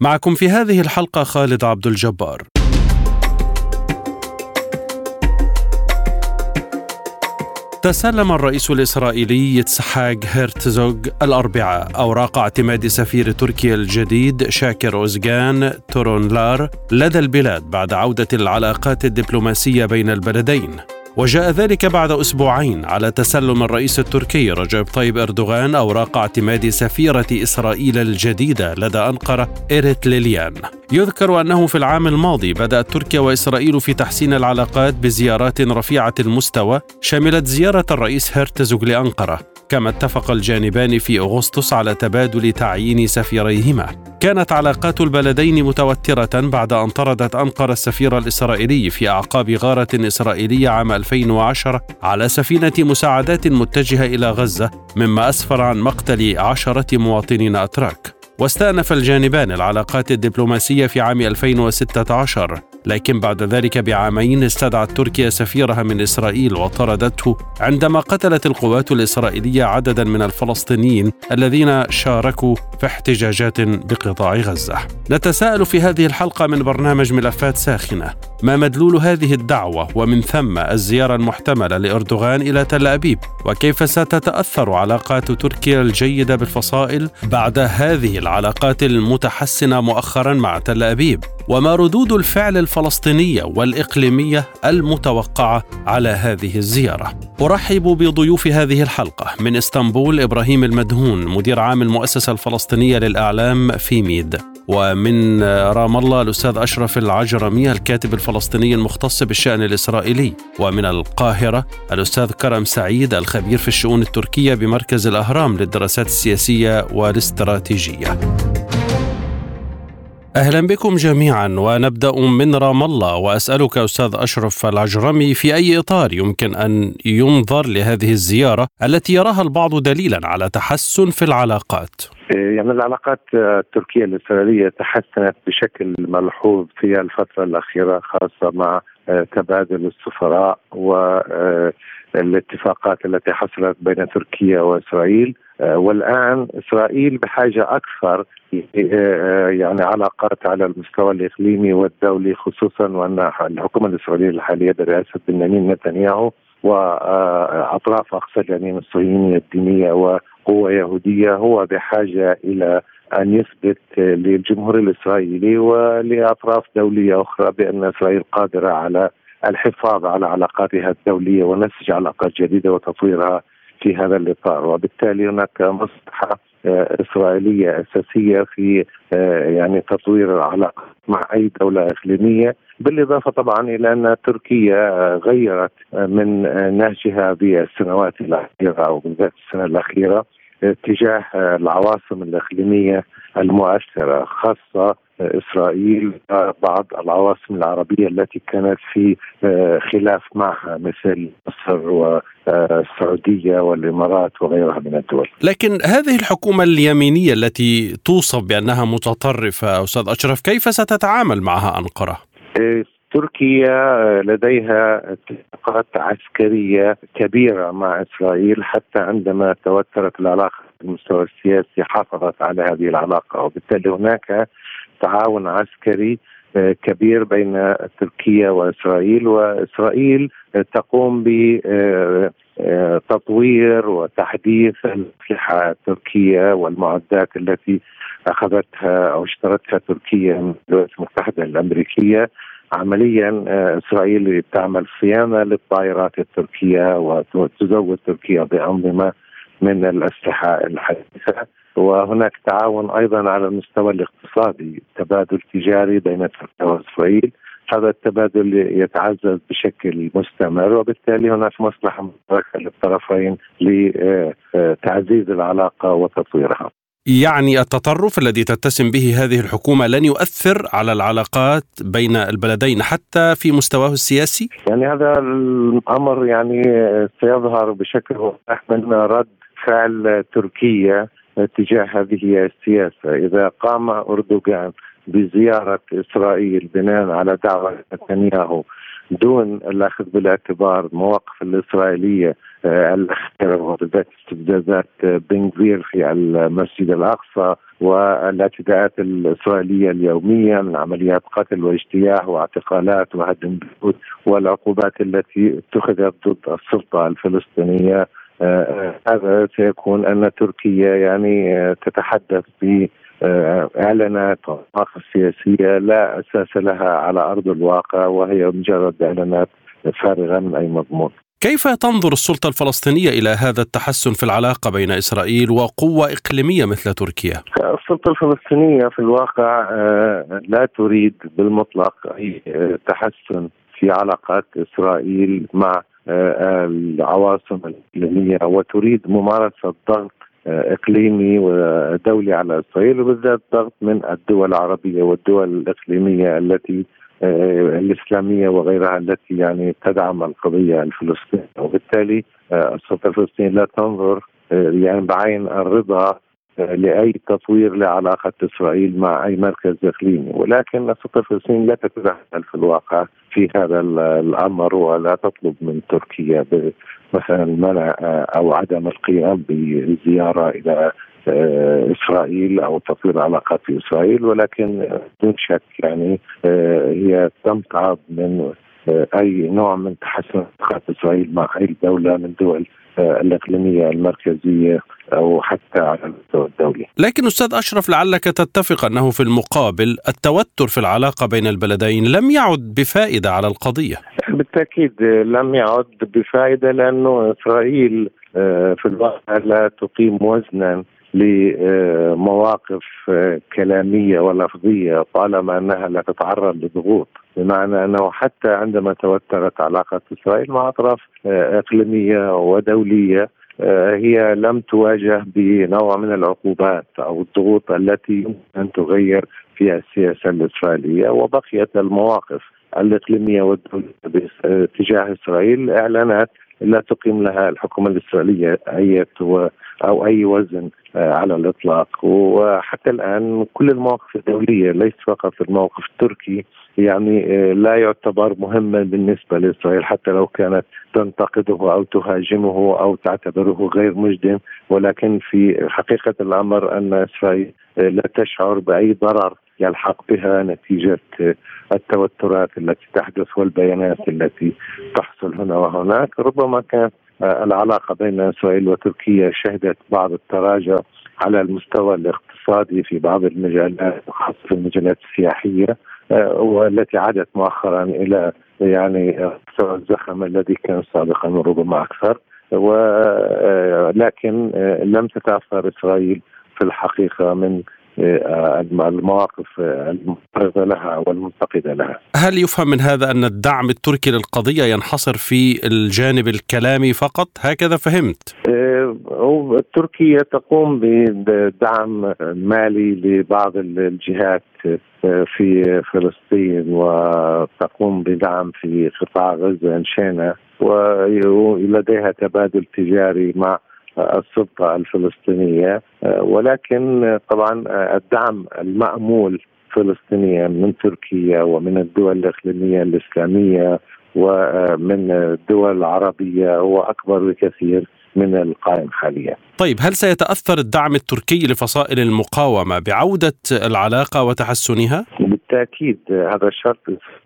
معكم في هذه الحلقة خالد عبد الجبار. تسلم الرئيس الإسرائيلي يتسحاق هيرتزوغ الأربعاء أوراق اعتماد سفير تركيا الجديد شاكر أوزغان تورونلار لدى البلاد بعد عودة العلاقات الدبلوماسية بين البلدين. وجاء ذلك بعد أسبوعين على تسلم الرئيس التركي رجب طيب إردوغان أوراق اعتماد سفيرة إسرائيل الجديدة لدى أنقرة إيريت ليليان. يذكر أنه في العام الماضي بدأت تركيا وإسرائيل في تحسين العلاقات بزيارات رفيعة المستوى شملت زيارة الرئيس هرتزوغ لانقره كما اتفق الجانبان في أغسطس على تبادل تعيين سفيريهما. كانت علاقات البلدين متوترة بعد أن طردت أنقرة السفير الإسرائيلي في أعقاب غارة إسرائيلية عام 2010 على سفينة مساعدات متجهة إلى غزة مما أسفر عن مقتل عشرة مواطنين أتراك. واستأنف الجانبان العلاقات الدبلوماسية في عام 2016 لكن بعد ذلك بعامين استدعت تركيا سفيرها من إسرائيل وطردته عندما قتلت القوات الإسرائيلية عددا من الفلسطينيين الذين شاركوا في احتجاجات بقطاع غزة. نتساءل في هذه الحلقة من برنامج ملفات ساخنة. ما مدلول هذه الدعوة ومن ثم الزيارة المحتملة لأردوغان إلى تل أبيب؟ وكيف ستتأثر علاقات تركيا الجيدة بالفصائل بعد هذه العلاقات المتحسنة مؤخرا مع تل أبيب؟ وما ردود الفعل الفلسطينية والإقليمية المتوقعة على هذه الزيارة؟ أرحب بضيوف هذه الحلقة من إسطنبول إبراهيم المدهون مدير عام المؤسسة الفلسطينية للإعلام في ميد. ومن رام الله الأستاذ أشرف العجرمي الكاتب الفلسطيني المختص بالشأن الإسرائيلي. ومن القاهرة الأستاذ كرم سعيد الخبير في الشؤون التركية بمركز الأهرام للدراسات السياسية والاستراتيجية. أهلا بكم جميعا ونبدأ من رام الله وأسألك أستاذ أشرف العجرمي في أي إطار يمكن أن ينظر لهذه الزيارة التي يراها البعض دليلا على تحسن في العلاقات. يعني العلاقات التركية الإسرائيلية تحسنت بشكل ملحوظ في الفترة الأخيرة خاصة مع تبادل السفراء والاتفاقات التي حصلت بين تركيا وإسرائيل. والآن إسرائيل بحاجة أكثر يعني علاقات على المستوى الإقليمي والدولي خصوصا وأن الحكومة الإسرائيلية الحالية برئاسة بنيامين نتنياهو واطراف أقصى اليمين الصهيونيه الدينية وقوة يهودية هو بحاجة إلى أن يثبت للجمهور الإسرائيلي ولأطراف دولية أخرى بأن إسرائيل قادرة على الحفاظ على علاقاتها الدولية ونسج علاقات جديدة وتطويرها في هذا الإطار. وبالتالي هناك مصلحة إسرائيلية أساسية في يعني تطوير العلاقات مع أي دولة إقليمية بالإضافة طبعا إلى أن تركيا غيرت من نهجها بالسنوات الأخيرة أو بالذات السنة الأخيرة تجاه العواصم الإقليمية المؤثرة خاصة إسرائيل بعض العواصم العربية التي كانت في خلاف معها مثل مصر والسعوديه والإمارات وغيرها من الدول. لكن هذه الحكومة اليمينية التي توصف بأنها متطرفة أستاذ أشرف كيف ستتعامل معها انقره؟ تركيا لديها اتفاقات عسكرية كبيرة مع إسرائيل حتى عندما توترت العلاقة المستوى السياسي حافظت على هذه العلاقة وبالتالي هناك تعاون عسكري كبير بين تركيا وإسرائيل وإسرائيل تقوم بتطوير وتحديث الأسلحة التركية والمعدات التي أخذتها أو اشترتها تركيا من الولايات المتحدة الأمريكية. عمليا إسرائيل تعمل صيانة للطائرات التركية وتزود تركيا بأنظمة من الأسلحة الحديثة وهناك تعاون أيضا على المستوى الاقتصادي تبادل تجاري بين تركيا واسرائيل هذا التبادل يتعزز بشكل مستمر وبالتالي هناك مصلحة مشتركه للطرفين لتعزيز العلاقة وتطويرها. يعني التطرف الذي تتسم به هذه الحكومة لن يؤثر على العلاقات بين البلدين حتى في مستواه السياسي؟ يعني هذا الأمر يعني سيظهر بشكل واضح من رد فعل تركيا تجاه هذه السياسة. إذا قام أردوغان بزيارة إسرائيل بناء على دعوة نتنياهو دون الأخذ بالاعتبار المواقف الإسرائيلية آه، الأخيرة وبالذات استفزازات بن غفير في المسجد الأقصى والاعتداءات الإسرائيلية اليومية من عمليات قتل واجتياح واعتقالات وهدم بيوت والعقوبات التي اتخذت ضد آه، آه، هذا سيكون أن تركيا يعني تتحدث ب آه، اعلانات ومواقف سياسية لا أساس لها على أرض الواقع وهي مجرد إعلانات فارغه من أي مضمون. كيف تنظر السلطة الفلسطينية إلى هذا التحسن في العلاقة بين إسرائيل وقوة إقليمية مثل تركيا؟ السلطة الفلسطينية في الواقع آه، لا تريد بالمطلق أي آه، تحسن في علاقات إسرائيل مع العواصم الإقليمية وتريد ممارسة ضغط إقليمي ودولي على اسرائيل وبالذات ضغط من الدول العربية والدول الإقليمية التي آه، الإسلامية وغيرها التي يعني تدعم القضية الفلسطينية. وبالتالي آه، السلطة الفلسطينية لا تنظر آه، يعني بعين الرضا لأي تطوير لعلاقة إسرائيل مع أي مركز إقليمي. ولكن السلطه الفلسطينيه لا تتدخل في الواقع في هذا الأمر ولا تطلب من تركيا مثلا منع أو عدم القيام بالزياره إلى آه، إسرائيل أو تطوير العلاقات في إسرائيل. ولكن بدون شك يعني آه، هي تمتعض من أي نوع من تحسن علاقات إسرائيل مع أي دولة من دول الإقليمية المركزية أو حتى على المستوى الدولي. لكن أستاذ أشرف لعلك تتفق أنه في المقابل التوتر في العلاقة بين البلدين لم يعد بفائدة على القضية. بالتأكيد لم يعد بفائدة لأنه إسرائيل آه، في الواقع لا تقيم وزنا لمواقف آه، كلامية ولفظية طالما أنها لا تتعرض لضغوط بمعنى أنه حتى عندما توترت علاقة إسرائيل مع أطراف آه، إقليمية ودولية هي لم تواجه بنوع من العقوبات أو الضغوط التي يمكن أن تغير في السياسة الإسرائيلية وبقيت المواقف الإقليمية والدولية تجاه إسرائيل. إعلانات لا تقيم لها الحكومة الإسرائيلية أي أو أي وزن آه، على الإطلاق. وحتى الآن كل المواقف الدولية ليس فقط الموقف التركي يعني آه، لا يعتبر مهما بالنسبة لإسرائيل حتى لو كانت تنتقده أو تهاجمه أو تعتبره غير مجدم. ولكن في حقيقة الأمر أن إسرائيل آه، لا تشعر بأي ضرر يلحق بها نتيجة التوترات التي تحدث والبيانات التي تحصل هنا وهناك. ربما كانت العلاقة بين إسرائيل وتركيا شهدت بعض التراجع على المستوى الاقتصادي في بعض المجالات خاصة في المجالات السياحية. والتي عادت مؤخرا إلى يعني مستوى الزخم الذي كان سابقا وربما أكثر. ولكن لم تتاثر إسرائيل في الحقيقة من آه، المواقف المعترضه لها والمنتقدة لها. هل يفهم من هذا أن الدعم التركي للقضية ينحصر في الجانب الكلامي فقط؟ هكذا فهمت. آه، تركيا تقوم بدعم مالي لبعض الجهات آه، في فلسطين وتقوم بدعم في قطاع غزة انشينا ولديها تبادل تجاري مع السلطه الفلسطينية ولكن طبعا الدعم المأمول فلسطينيا من تركيا ومن الدول الإقليمية الإسلامية ومن الدول العربية هو اكبر بكثير من القائم حاليا. طيب هل سيتأثر الدعم التركي لفصائل المقاومة بعودة العلاقة وتحسنها؟ بالتأكيد هذا شرط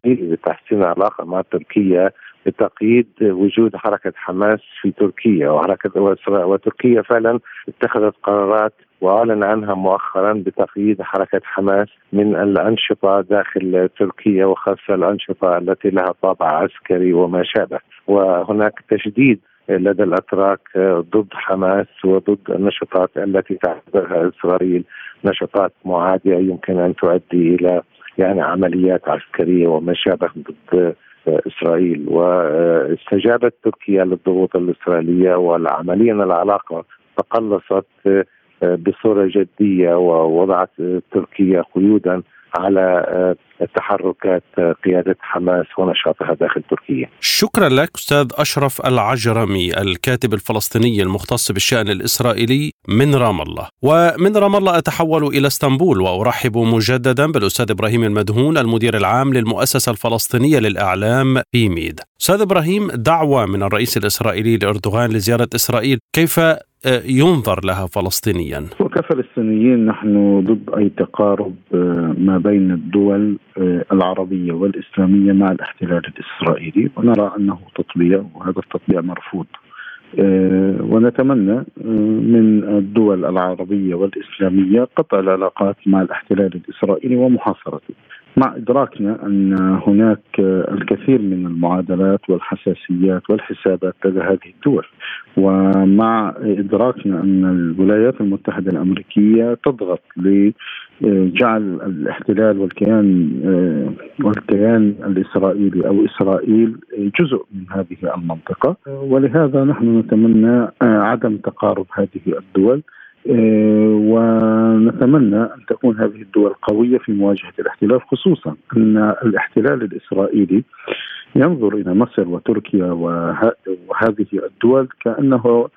لتحسين العلاقة مع تركيا بتقييد وجود حركة حماس في تركيا وحركة وتركيا فعلا اتخذت قرارات وأعلن عنها مؤخرا بتقييد حركة حماس من الأنشطة داخل تركيا وخاصة الأنشطة التي لها طابع عسكري وما شابه. وهناك تشديد لدى الأتراك ضد حماس وضد النشاطات التي تعتبرها إسرائيل نشاطات معادية يمكن أن تؤدي إلى يعني عمليات عسكرية وما شابه ضد إسرائيل واستجابت تركيا للضغوط الإسرائيلية والعمليا العلاقة تقلصت بصورة جدية ووضعت تركيا قيودا على تحركات قيادة حماس ونشاطها داخل تركيا. شكرا لك أستاذ أشرف العجرمي الكاتب الفلسطيني المختص بالشأن الإسرائيلي من رام الله. ومن رام الله أتحول إلى إسطنبول وأرحب مجددا بالأستاذ إبراهيم المدهون المدير العام للمؤسسة الفلسطينية للإعلام بيميد. أستاذ إبراهيم دعوة من الرئيس الإسرائيلي لأردوغان لزيارة إسرائيل. كيف آه، ينظر لها فلسطينيا؟ وكفلسطينيين نحن ضد أي تقارب آه، ما بين الدول آه، العربية والإسلامية مع الاحتلال الإسرائيلي ونرى أنه تطبيع وهذا التطبيع مرفوض. ونتمنى من الدول العربية والإسلامية قطع العلاقات مع الاحتلال الإسرائيلي ومحاصرته. مع إدراكنا أن هناك الكثير من المعادلات والحساسيات والحسابات لدى هذه الدول. ومع إدراكنا أن الولايات المتحدة الأمريكية تضغط لجعل الاحتلال والكيان والكيان الإسرائيلي أو إسرائيل جزء من هذه المنطقة. ولهذا نحن نتمنى عدم تقارب هذه الدول ونتمنى أن تكون هذه الدول قوية في مواجهة الاحتلال خصوصا أن الاحتلال الإسرائيلي ينظر إلى مصر وتركيا وهذه الدول كأنه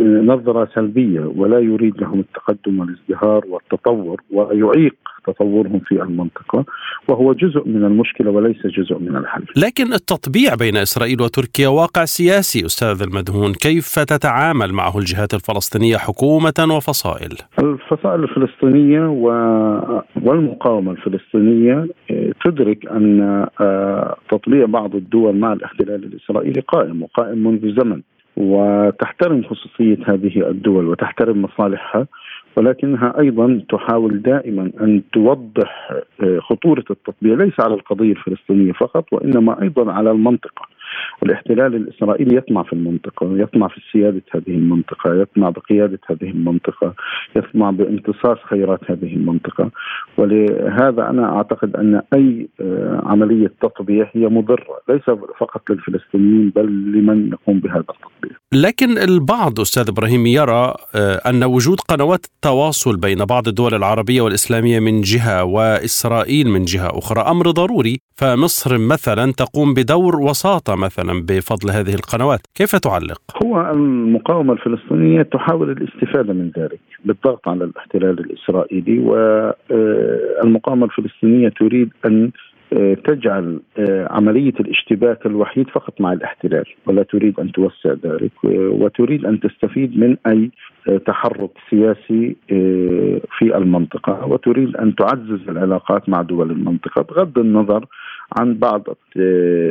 نظرة سلبية ولا يريد لهم التقدم والازدهار والتطور ويعيق تطورهم في المنطقة وهو جزء من المشكلة وليس جزء من الحل. لكن التطبيع بين إسرائيل وتركيا واقع سياسي أستاذ المدهون كيف تتعامل معه الجهات الفلسطينية حكومة وفصائل؟ الفصائل الفلسطينية والمقاومة الفلسطينية آه، تدرك أن آه، تطبيع بعض الدول مع الاحتلال الإسرائيلي قائم وقائم منذ زمن. وتحترم خصوصية هذه الدول وتحترم مصالحها ولكنها أيضا تحاول دائما أن توضح آه، خطورة التطبيع ليس على القضية الفلسطينية فقط وإنما أيضا على المنطقة. الاحتلال الإسرائيلي يطمع في المنطقة، يطمع في سيادة هذه المنطقة، يطمع بقيادة هذه المنطقة، يطمع بامتصاص خيرات هذه المنطقة، ولهذا أنا أعتقد أن أي آه، عملية تطبيع هي مضرة ليس فقط للفلسطينيين بل لمن يقوم بهذا التطبيع. لكن البعض أستاذ إبراهيم يرى آه، أن وجود قنوات التواصل بين بعض الدول العربية والإسلامية من جهة وإسرائيل من جهة أخرى أمر ضروري فمصر مثلا تقوم بدور وساطة مثلا بفضل هذه القنوات كيف تعلق؟ هو المقاومة الفلسطينية تحاول الاستفادة من ذلك بالضغط على الاحتلال الإسرائيلي والمقاومه الفلسطينية تريد أن آه، تجعل آه، عملية الاشتباك الوحيد فقط مع الاحتلال ولا تريد أن توسع ذلك وتريد أن تستفيد من أي آه، تحرك سياسي في المنطقة وتريد أن تعزز العلاقات مع دول المنطقة بغض النظر عن بعض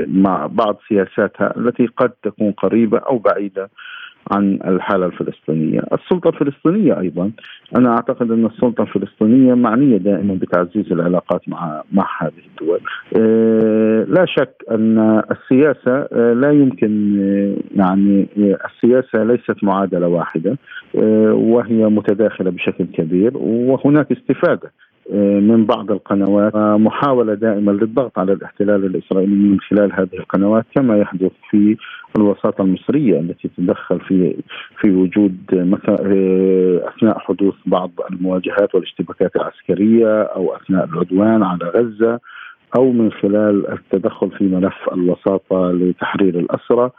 مع بعض سياساتها التي قد تكون قريبة أو بعيدة عن الحالة الفلسطينية، السلطة الفلسطينية أيضا أنا أعتقد أن السلطة الفلسطينية معنية دائما بتعزيز العلاقات مع مع هذه الدول. آه، لا شك أن السياسة آه، لا يمكن آه، يعني السياسة ليست معادلة واحدة وهي متداخلة بشكل كبير وهناك استفادة من بعض القنوات محاولة دائما للضغط على الاحتلال الإسرائيلي من خلال هذه القنوات كما يحدث في الوساطة المصرية التي تتدخل في في وجود أثناء حدوث بعض المواجهات والاشتباكات العسكرية أو أثناء العدوان على غزة أو من خلال التدخل في ملف الوساطة لتحرير الأسرى.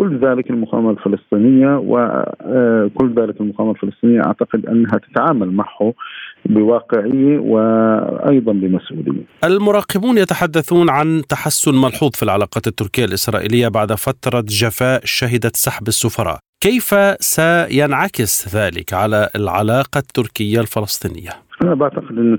كل ذلك المقاومة الفلسطينية وكل آه، ذلك المقاومة الفلسطينية أعتقد أنها تتعامل معه بواقعية وأيضا بمسؤولية. المراقبون يتحدثون عن تحسن ملحوظ في العلاقات التركية الإسرائيلية بعد فترة جفاء شهدت سحب السفراء. كيف سينعكس ذلك على العلاقة التركية الفلسطينية؟ أنا بعتقد أن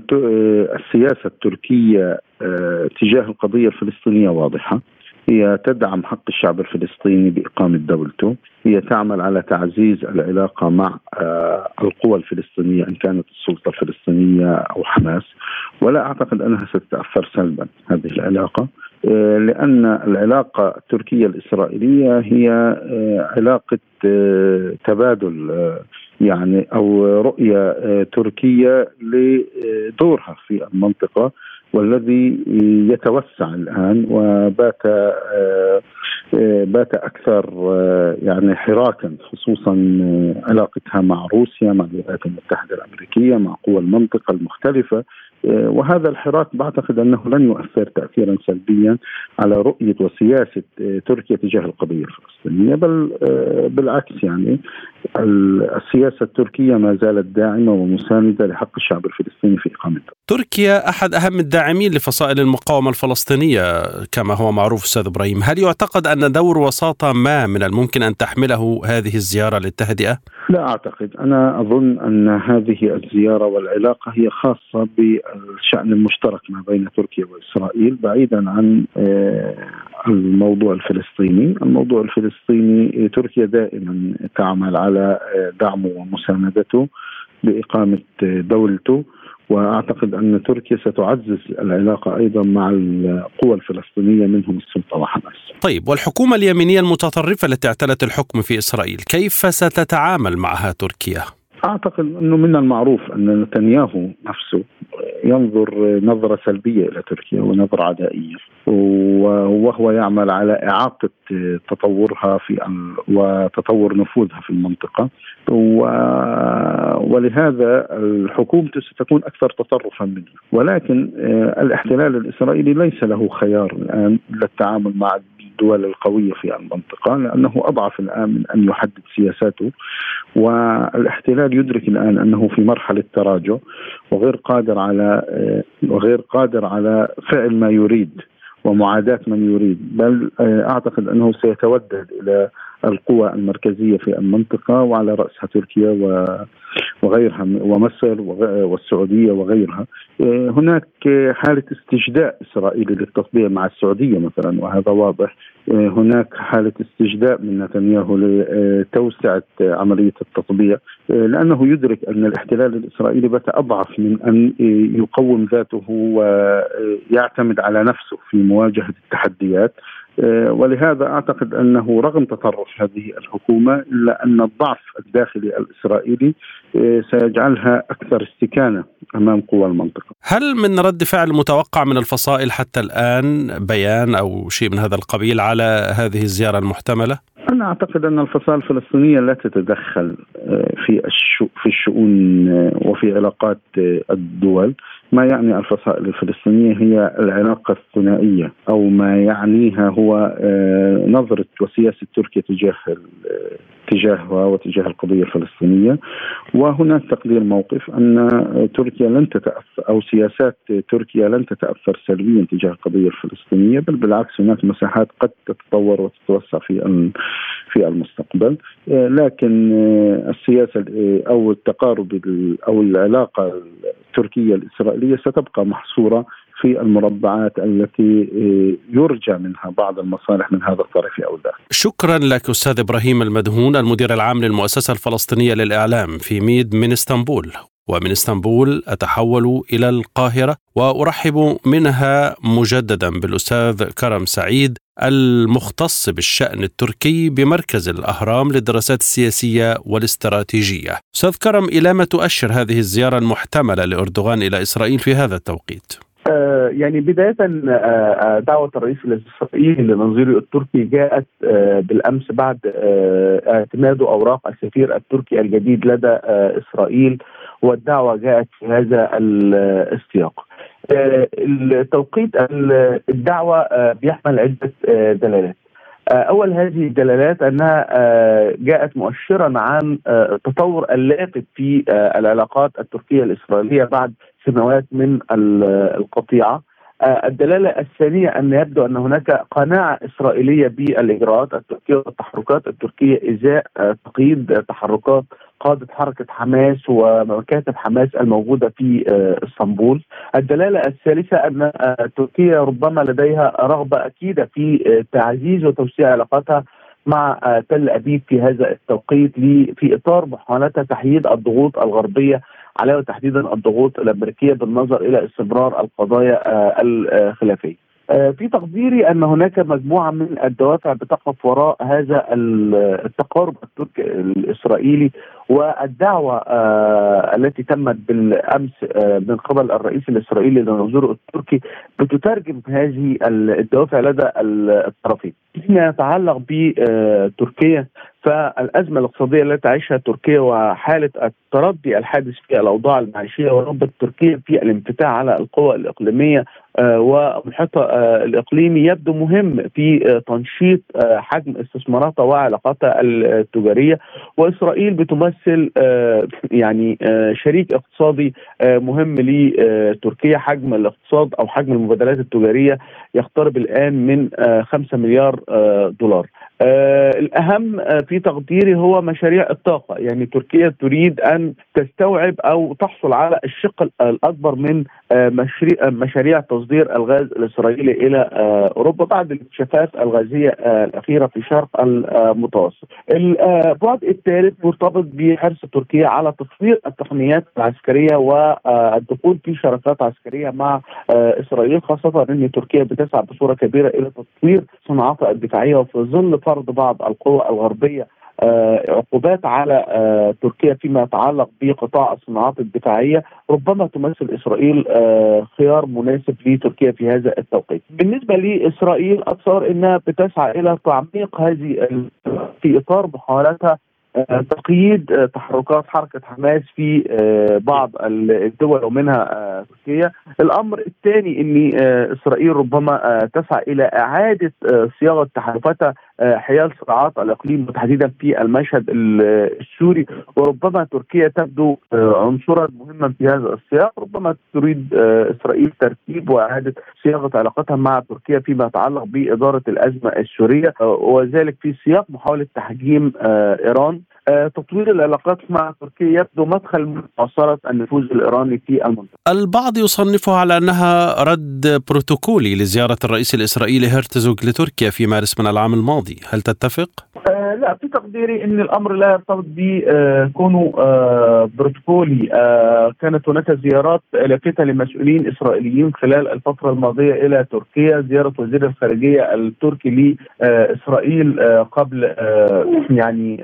السياسة التركية آه، تجاه القضية الفلسطينية واضحة. هي تدعم حق الشعب الفلسطيني بإقامة دولته. هي تعمل على تعزيز العلاقة مع آه، القوى الفلسطينية إن كانت السلطة الفلسطينية أو حماس. ولا أعتقد أنها ستتأثر سلبا هذه العلاقة آه، لأن العلاقة التركية الإسرائيلية هي آه، علاقة تبادل يعني أو رؤية تركية لدورها في المنطقة. والذي يتوسع الآن وبات بات أكثر يعني حراكا خصوصا علاقتها مع روسيا مع الولايات المتحدة الأمريكية مع قوى المنطقة المختلفة. وهذا الحراك بعتقد أنه لن يؤثر تاثيرا سلبيا على رؤية وسياسة تركيا تجاه القضية الفلسطينية بل بالعكس يعني السياسة التركية ما زالت داعمة ومساندة لحق الشعب الفلسطيني في اقامته. تركيا أحد أهم الداعمين لفصائل المقاومة الفلسطينية كما هو معروف أستاذ إبراهيم، هل يعتقد أن دور وساطة ما من الممكن أن تحمله هذه الزيارة للتهدئة؟ لا أعتقد، أنا أظن أن هذه الزيارة والعلاقة هي خاصة بالشان المشترك ما بين تركيا وإسرائيل بعيدا عن آه، الموضوع الفلسطيني، الموضوع الفلسطيني تركيا دائما تعمل على آه، دعمه ومساندته بإقامة آه، دولته وأعتقد أن تركيا ستعزز العلاقة أيضا مع القوى الفلسطينية منهم السلطة وحماس. طيب والحكومة اليمينية المتطرفة التي اعتلت الحكم في إسرائيل، كيف ستتعامل معها تركيا؟ أعتقد إنه من المعروف أن نتنياهو نفسه ينظر نظرة سلبية إلى تركيا ونظرة عدائية وهو يعمل على إعاقة تطورها في وتطور نفوذها في المنطقة. ولهذا الحكومة ستكون أكثر تطرفا منه. ولكن آه، الاحتلال الإسرائيلي ليس له خيار الآن للتعامل مع الدول القوية في المنطقة لأنه أضعف الآن من أن يحدد سياساته والاحتلال يدرك الآن أنه في مرحلة تراجع وغير قادر على آه، وغير قادر على فعل ما يريد ومعاداة من يريد بل آه، أعتقد أنه سيتودد إلى القوى المركزية في المنطقة وعلى رأسها تركيا وغيرها ومصر والسعودية وغيرها. آه، هناك حالة استجداء إسرائيلي للتطبيع مع السعودية مثلا وهذا واضح. آه، هناك حالة استجداء من نتنياهو لتوسعة عملية التطبيع. لأنه يدرك أن الاحتلال الإسرائيلي بات أضعف من أن يقوم ذاته ويعتمد على نفسه في مواجهة التحديات. آه، ولهذا أعتقد أنه رغم تطرف هذه الحكومة إلا أن الضعف الداخلي الإسرائيلي آه، سيجعلها أكثر استكانة أمام قوى المنطقة. هل من رد فعل متوقع من الفصائل حتى الآن بيان أو شيء من هذا القبيل على هذه الزيارة المحتملة؟ أنا أعتقد أن الفصائل الفلسطينية لا تتدخل آه، في في الشؤون وفي علاقات الدول ما يعني الفصائل الفلسطينية هي العلاقة الثنائية أو ما يعنيها هو آه، نظرة وسياسة تركيا تجاه تجاهها وتجاه القضية الفلسطينية. وهناك تقدير موقف أن تركيا لن تتأثر أو سياسات تركيا لن تتأثر سلبيا تجاه القضية الفلسطينية بل بالعكس هناك مساحات قد تتطور وتتوسع في في المستقبل. لكن السياسة أو التقارب أو العلاقة التركية الإسرائيلية ستبقى محصورة في المربعات التي آه، يرجى منها بعض المصالح من هذا الطرف أو ذاك. شكرا لك أستاذ إبراهيم المدهون المدير العام للمؤسسة الفلسطينية للإعلام في ميد من إسطنبول. ومن إسطنبول أتحول إلى القاهرة وأرحب منها مجددا بالأستاذ كرم سعيد المختص بالشأن التركي بمركز الأهرام للدراسات السياسية والاستراتيجية. أستاذ كرم إلى ما تؤشر هذه الزيارة المحتملة لأردوغان إلى إسرائيل في هذا التوقيت؟ آه، يعني بداية آه، آه، دعوة الرئيس الإسرائيلي لنظيره التركي جاءت بالأمس بعد اعتماد أوراق السفير التركي الجديد لدى إسرائيل والدعوة جاءت في هذا السياق. التوقيت الدعوة بيحمل عدة دلالات. أول هذه الدلالات أنها جاءت مؤشرا عن التطور اللافت في العلاقات التركية الإسرائيلية بعد سنوات من القطيعة آه، الدلالة الثانية أن يبدو أن هناك قناعة إسرائيلية بالإجراءات التركية والتحركات التركية إزاء آه، تقييد تحركات قادة حركة حماس ومكاتب حماس الموجودة في آه، إسطنبول. الدلالة الثالثة أن تركيا ربما لديها رغبة أكيدة في تعزيز وتوسيع علاقاتها مع تل أبيب في هذا التوقيت في إطار محاولتها تحييد الضغوط الغربية عليها تحديدا الضغوط الأمريكية بالنظر إلى استمرار القضايا آه، الخلافية. آه، في تقديري أن هناك مجموعة من الدوافع بتقف وراء هذا التقارب التركي الإسرائيلي والدعوة آه التي تمت بالأمس من قبل الرئيس الإسرائيلي للنظور التركي بتترجم هذه الدوافع لدى الطرفين. فيما يتعلق بتركيا فالأزمة الاقتصادية التي تعيشها تركيا وحالة التردي الحادث في الأوضاع المعيشية ورغبه تركيا في الانفتاح على القوى الإقليمية آه، ومحيطها آه، الإقليمي يبدو مهم في آه، تنشيط حجم استثماراتها وعلاقاتها التجارية. وإسرائيل بتمثل يعني شريك اقتصادي مهم لتركيا حجم الاقتصاد أو حجم المبادلات التجارية يقترب الآن من 5 مليار دولار. آه الأهم آه في تقديري هو مشاريع الطاقة يعني تركيا تريد أن تستوعب أو تحصل على الشق الأكبر من آه مشاريع مشاريع تصدير الغاز الإسرائيلي إلى آه أوروبا بعد الاكتشافات الغازية آه الأخيرة في شرق المتوسط. البعد الثالث مرتبط بحرص تركيا على تطوير التقنيات العسكرية والدخول في شراكات عسكرية مع آه إسرائيل خاصة إن تركيا بتسعى بصورة كبيرة إلى تطوير صناعاتها الدفاعية وفي ظل فرض بعض القوى الغربية آه عقوبات على آه تركيا فيما يتعلق بقطاع الصناعات الدفاعية ربما تمثل إسرائيل آه خيار مناسب لتركيا في هذا التوقيت. بالنسبة لإسرائيل اتصور إنها بتسعى إلى تعميق هذه في إطار محاولاتها تقييد تحركات حركة حماس في بعض الدول ومنها تركيا، الأمر الثاني ان إسرائيل ربما تسعى إلى إعادة صياغة تحالفاتها حيال صراعات الإقليم وتحديدا في المشهد السوري. وربما تركيا تبدو عنصرا مهما في هذا السياق. ربما تريد إسرائيل ترتيب وإعادة صياغة علاقتها مع تركيا فيما يتعلق بإدارة الأزمة السورية. وذلك في سياق محاولة تحجيم إيران. تطوير العلاقات مع تركيا يبدو مدخل من معصرة النفوذ الإيراني في المنطقة البعض يصنفها على أنها رد بروتوكولي لزيارة الرئيس الإسرائيلي هرتزوغ لتركيا في مارس من العام الماضي هل تتفق؟ لا في تقديري إن الأمر لا يرتبط بكونه آه بروتوكولي. آه كانت هناك زيارات لافته لمسؤولين إسرائيليين خلال الفترة الماضية إلى تركيا. زيارة وزير الخارجية التركي لإسرائيل آه قبل يعني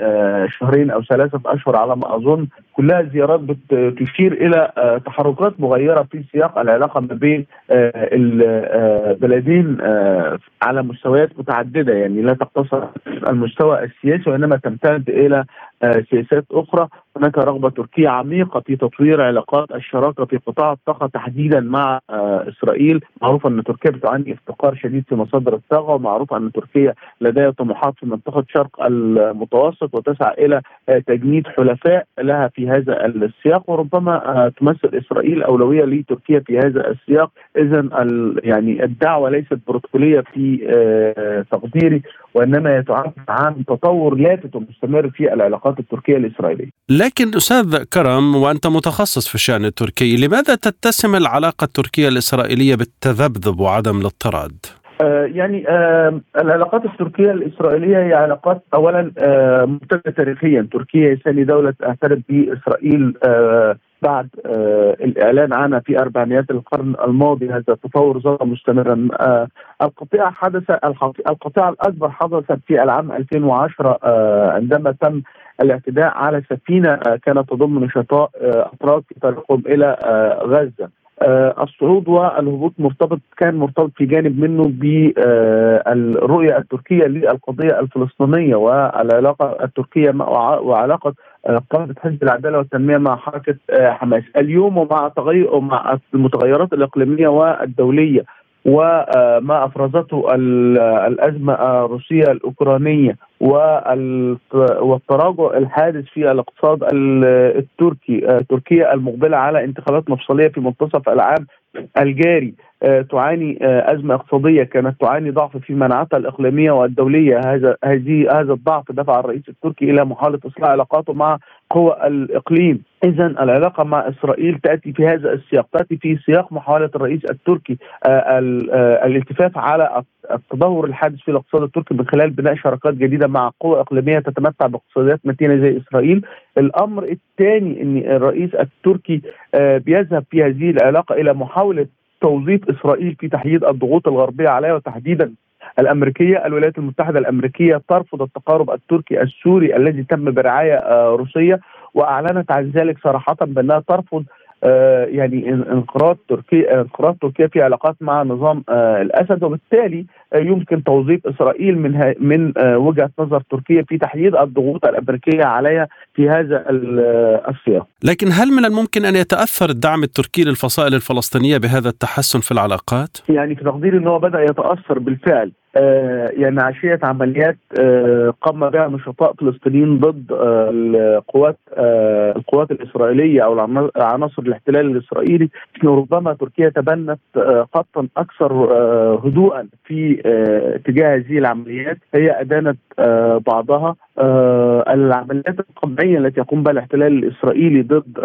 شهرين أو ثلاثة أشهر على ما أظن. كلها زيارات بتشير إلى تحركات مغيرة في سياق العلاقة ما بين البلدين على مستويات متعددة. يعني لا تقتصر المستوى السياسي وإنما تمتد إلى سياسات أخرى. هناك رغبة تركية عميقة في تطوير علاقات الشراكة في قطاع الطاقة تحديدا مع إسرائيل. معروف أن تركيا بتعاني افتقار شديد في مصادر الطاقه ومعروف أن تركيا لديها طموحات في منطقة شرق المتوسط وتسعى إلى تجنيد حلفاء لها في هذا السياق. وربما تمثل إسرائيل أولوية لتركيا في هذا السياق. اذا يعني الدعوة ليست بروتوكولية في تقديري. وإنما يتعامل عن تطور لافت ومستمر في العلاقات التركية الإسرائيلية. لكن أستاذ كرم وأنت متخصص في الشأن التركي، لماذا تتسم العلاقة التركية الإسرائيلية بالتذبذب وعدم الاضطراد؟ آه يعني آه العلاقات التركية الإسرائيلية هي علاقات اولا آه ممتده تاريخيا، تركيا هي ثاني دولة اعترف بإسرائيل بعد الإعلان عنها في اربعينيات القرن الماضي هذا التطور ظل مستمرا. القطيعه حدث القطيعه الأكبر حدثت في العام 2010 عندما تم الاعتداء على سفينة كانت تضم نشطاء اتراك في طريقهم إلى غزة. الصعود والهبوط مرتبط كان مرتبط في جانب منه بالرؤيه التركية للقضية الفلسطينية والعلاقة التركية وعلاقة قاده حزب العدالة والتنمية مع حركة حماس. اليوم ومع تغير ومع المتغيرات الإقليمية والدولية وما افرزته الأزمة الروسية الأوكرانية والتراجع الحادث في الاقتصاد التركي تركيا المقبلة على انتخابات مفصلية في منتصف العام الجاري تعاني أزمة اقتصادية كانت تعاني ضعف في مناعتها الإقليمية والدولية. هذا هذه هذا الضعف دفع الرئيس التركي إلى محاولة إصلاح علاقاته مع قوى الإقليم. اذا العلاقة مع إسرائيل تأتي في هذا السياق تأتي في سياق محاولة الرئيس التركي الالتفاف على التدهور الحادث في الاقتصاد التركي من خلال بناء شراكات جديدة مع قوى إقليمية تتمتع باقتصاديات متينة زي إسرائيل. الأمر الثاني إن الرئيس التركي بيذهب في هذه العلاقة إلى محاولة توظيف إسرائيل في تحديد الضغوط الغربية عليها وتحديدا الأمريكية، الولايات المتحدة الأمريكية ترفض التقارب التركي السوري الذي تم برعاية روسية وأعلنت عن ذلك صراحة بأنها ترفض آه، يعني انقراض تركيا انقراض تركيا في علاقات مع نظام آه، الأسد وبالتالي آه، يمكن توظيف إسرائيل من من وجهة نظر تركيا في تحديد الضغوط الأمريكية عليها في هذا السياق. لكن هل من الممكن أن يتأثر الدعم التركي للفصائل الفلسطينية بهذا التحسن في العلاقات؟ يعني في تقديري إنه بدأ يتأثر بالفعل آه، يعني عشية عمليات آه، قام بها نشطاء فلسطينيين ضد آه، القوات القوات الإسرائيلية أو عناصر الاحتلال الإسرائيلي. ربما تركيا تبنت خطا أكثر هدوءا في اتجاه هذه العمليات. هي أدانت بعضها العمليات القمعية التي يقوم بها الاحتلال الإسرائيلي ضد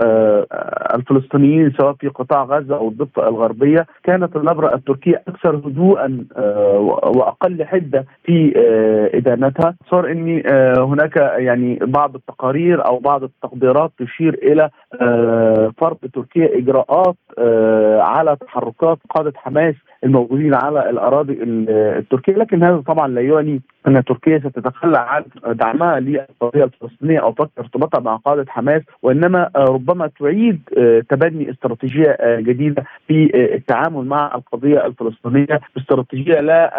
الفلسطينيين سواء في قطاع غزة أو الضفة الغربية. كانت النبرة التركية أكثر هدوءا وأقل أقل حدة في آه، ادانتها صار ان آه، هناك يعني بعض التقارير أو بعض التقديرات تشير إلى آه، فرض تركيا إجراءات على تحركات قادة حماس الموجودين على الأراضي التركية لكن هذا طبعا لا يعني أن تركيا ستتخلى عن دعمها للقضية الفلسطينية أو فك ارتباطها مع قادة حماس وإنما ربما تعيد تبني استراتيجية جديدة في التعامل مع القضية الفلسطينية استراتيجيه لا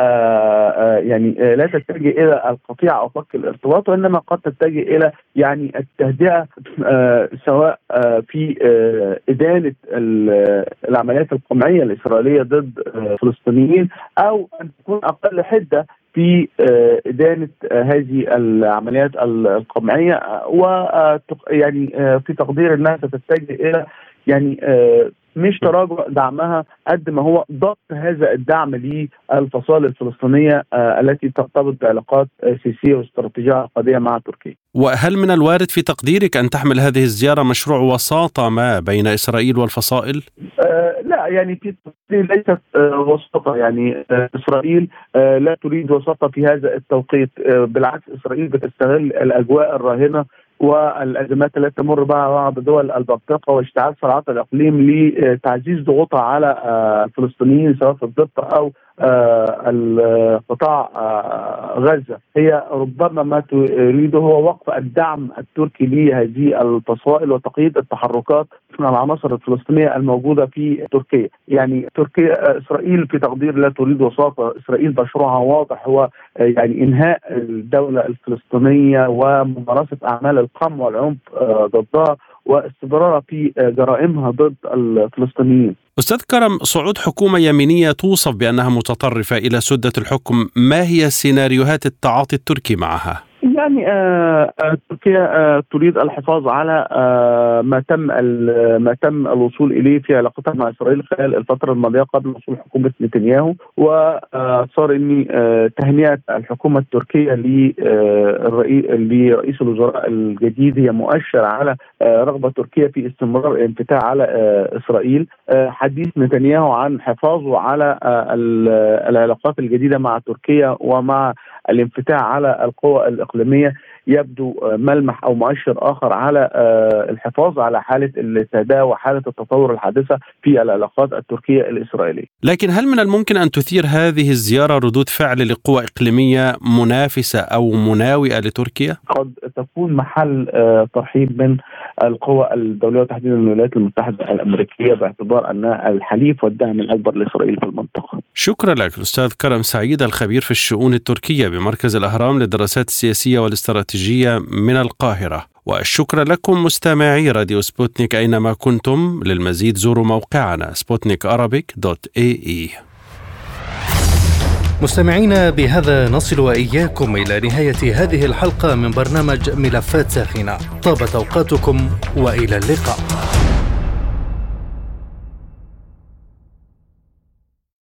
يعني لا تتجه إلى القطيعه أو فك الارتباط وإنما قد تتجه إلى يعني التهدئة سواء في إدانة العمليات القمعية الإسرائيلية ضد الفلسطينيين أو أن تكون أقل حدة في آه، إدانة آه، هذه العمليات القمعية و يعني آه، في تقدير أنها ستتجه إلى يعني مش تراجع دعمها قد ما هو ضبط هذا الدعم للفصائل الفلسطينية التي ترتبط بعلاقات سياسية واستراتيجية عقديه مع تركيا. وهل من الوارد في تقديرك أن تحمل هذه الزيارة مشروع وساطة ما بين إسرائيل والفصائل؟ آه لا يعني في ليست آه وساطه يعني آه إسرائيل آه لا تريد وساطه في هذا التوقيت. بالعكس إسرائيل بتستغل الأجواء الراهنة والأزمات التي تمر بها بعض دول المنطقة واشتعال صراعات الإقليم لتعزيز ضغوطها على الفلسطينيين سواء في الضفة أو آه، القطاع آه، غزة. هي ربما ما تريده هو وقف الدعم التركي لهذه الفصائل وتقييد التحركات من العناصر الفلسطينية الموجودة في تركيا، يعني تركيا إسرائيل في تقدير لا تريد وساطه، إسرائيل مشروعها واضح هو يعني إنهاء الدولة الفلسطينية وممارسة أعمال القمع والعنف ضدها. واستمرارها في جرائمها ضد الفلسطينيين. أستاذ كرم صعود حكومة يمينية توصف بأنها متطرفة إلى سدة الحكم، ما هي سيناريوهات التعاطي التركي معها؟ يعني آه, آه، تركيا آه تريد الحفاظ على ما تم ما تم الوصول إليه في علاقتها مع إسرائيل خلال الفترة الماضية قبل وصول حكومة نتنياهو. وصار إني تهنئة الحكومة التركية لرئيس الوزراء الجديد هي مؤشر على رغبة تركيا في استمرار الانفتاح على إسرائيل. حديث نتنياهو عن حفاظه على العلاقات الجديدة مع تركيا ومع الانفتاح على القوى الاقليميه يبدو ملمح أو مؤشر آخر على آه، الحفاظ على حالة التهدئه وحالة التطور الحادثة في العلاقات التركية الإسرائيلية. لكن هل من الممكن أن تثير هذه الزيارة ردود فعل لقوى إقليمية منافسة أو مناوئة لتركيا؟ قد تكون محل آه، ترحيب من القوى الدولية وتحديدا الولايات المتحدة الأمريكية باعتبار انها الحليف والدعم الأكبر لإسرائيل في المنطقة. شكرا لك الاستاذ كرم سعيد الخبير في الشؤون التركية بمركز الأهرام للدراسات السياسية والاستراتيجية من القاهرة. والشكر لكم مستمعي راديو سبوتنيك أينما كنتم. للمزيد زوروا موقعنا سبوتنيك dot ae. مستمعينا بهذا نصل وإياكم إلى نهاية هذه الحلقة من برنامج ملفات ساخنة. طابت أوقاتكم وإلى اللقاء.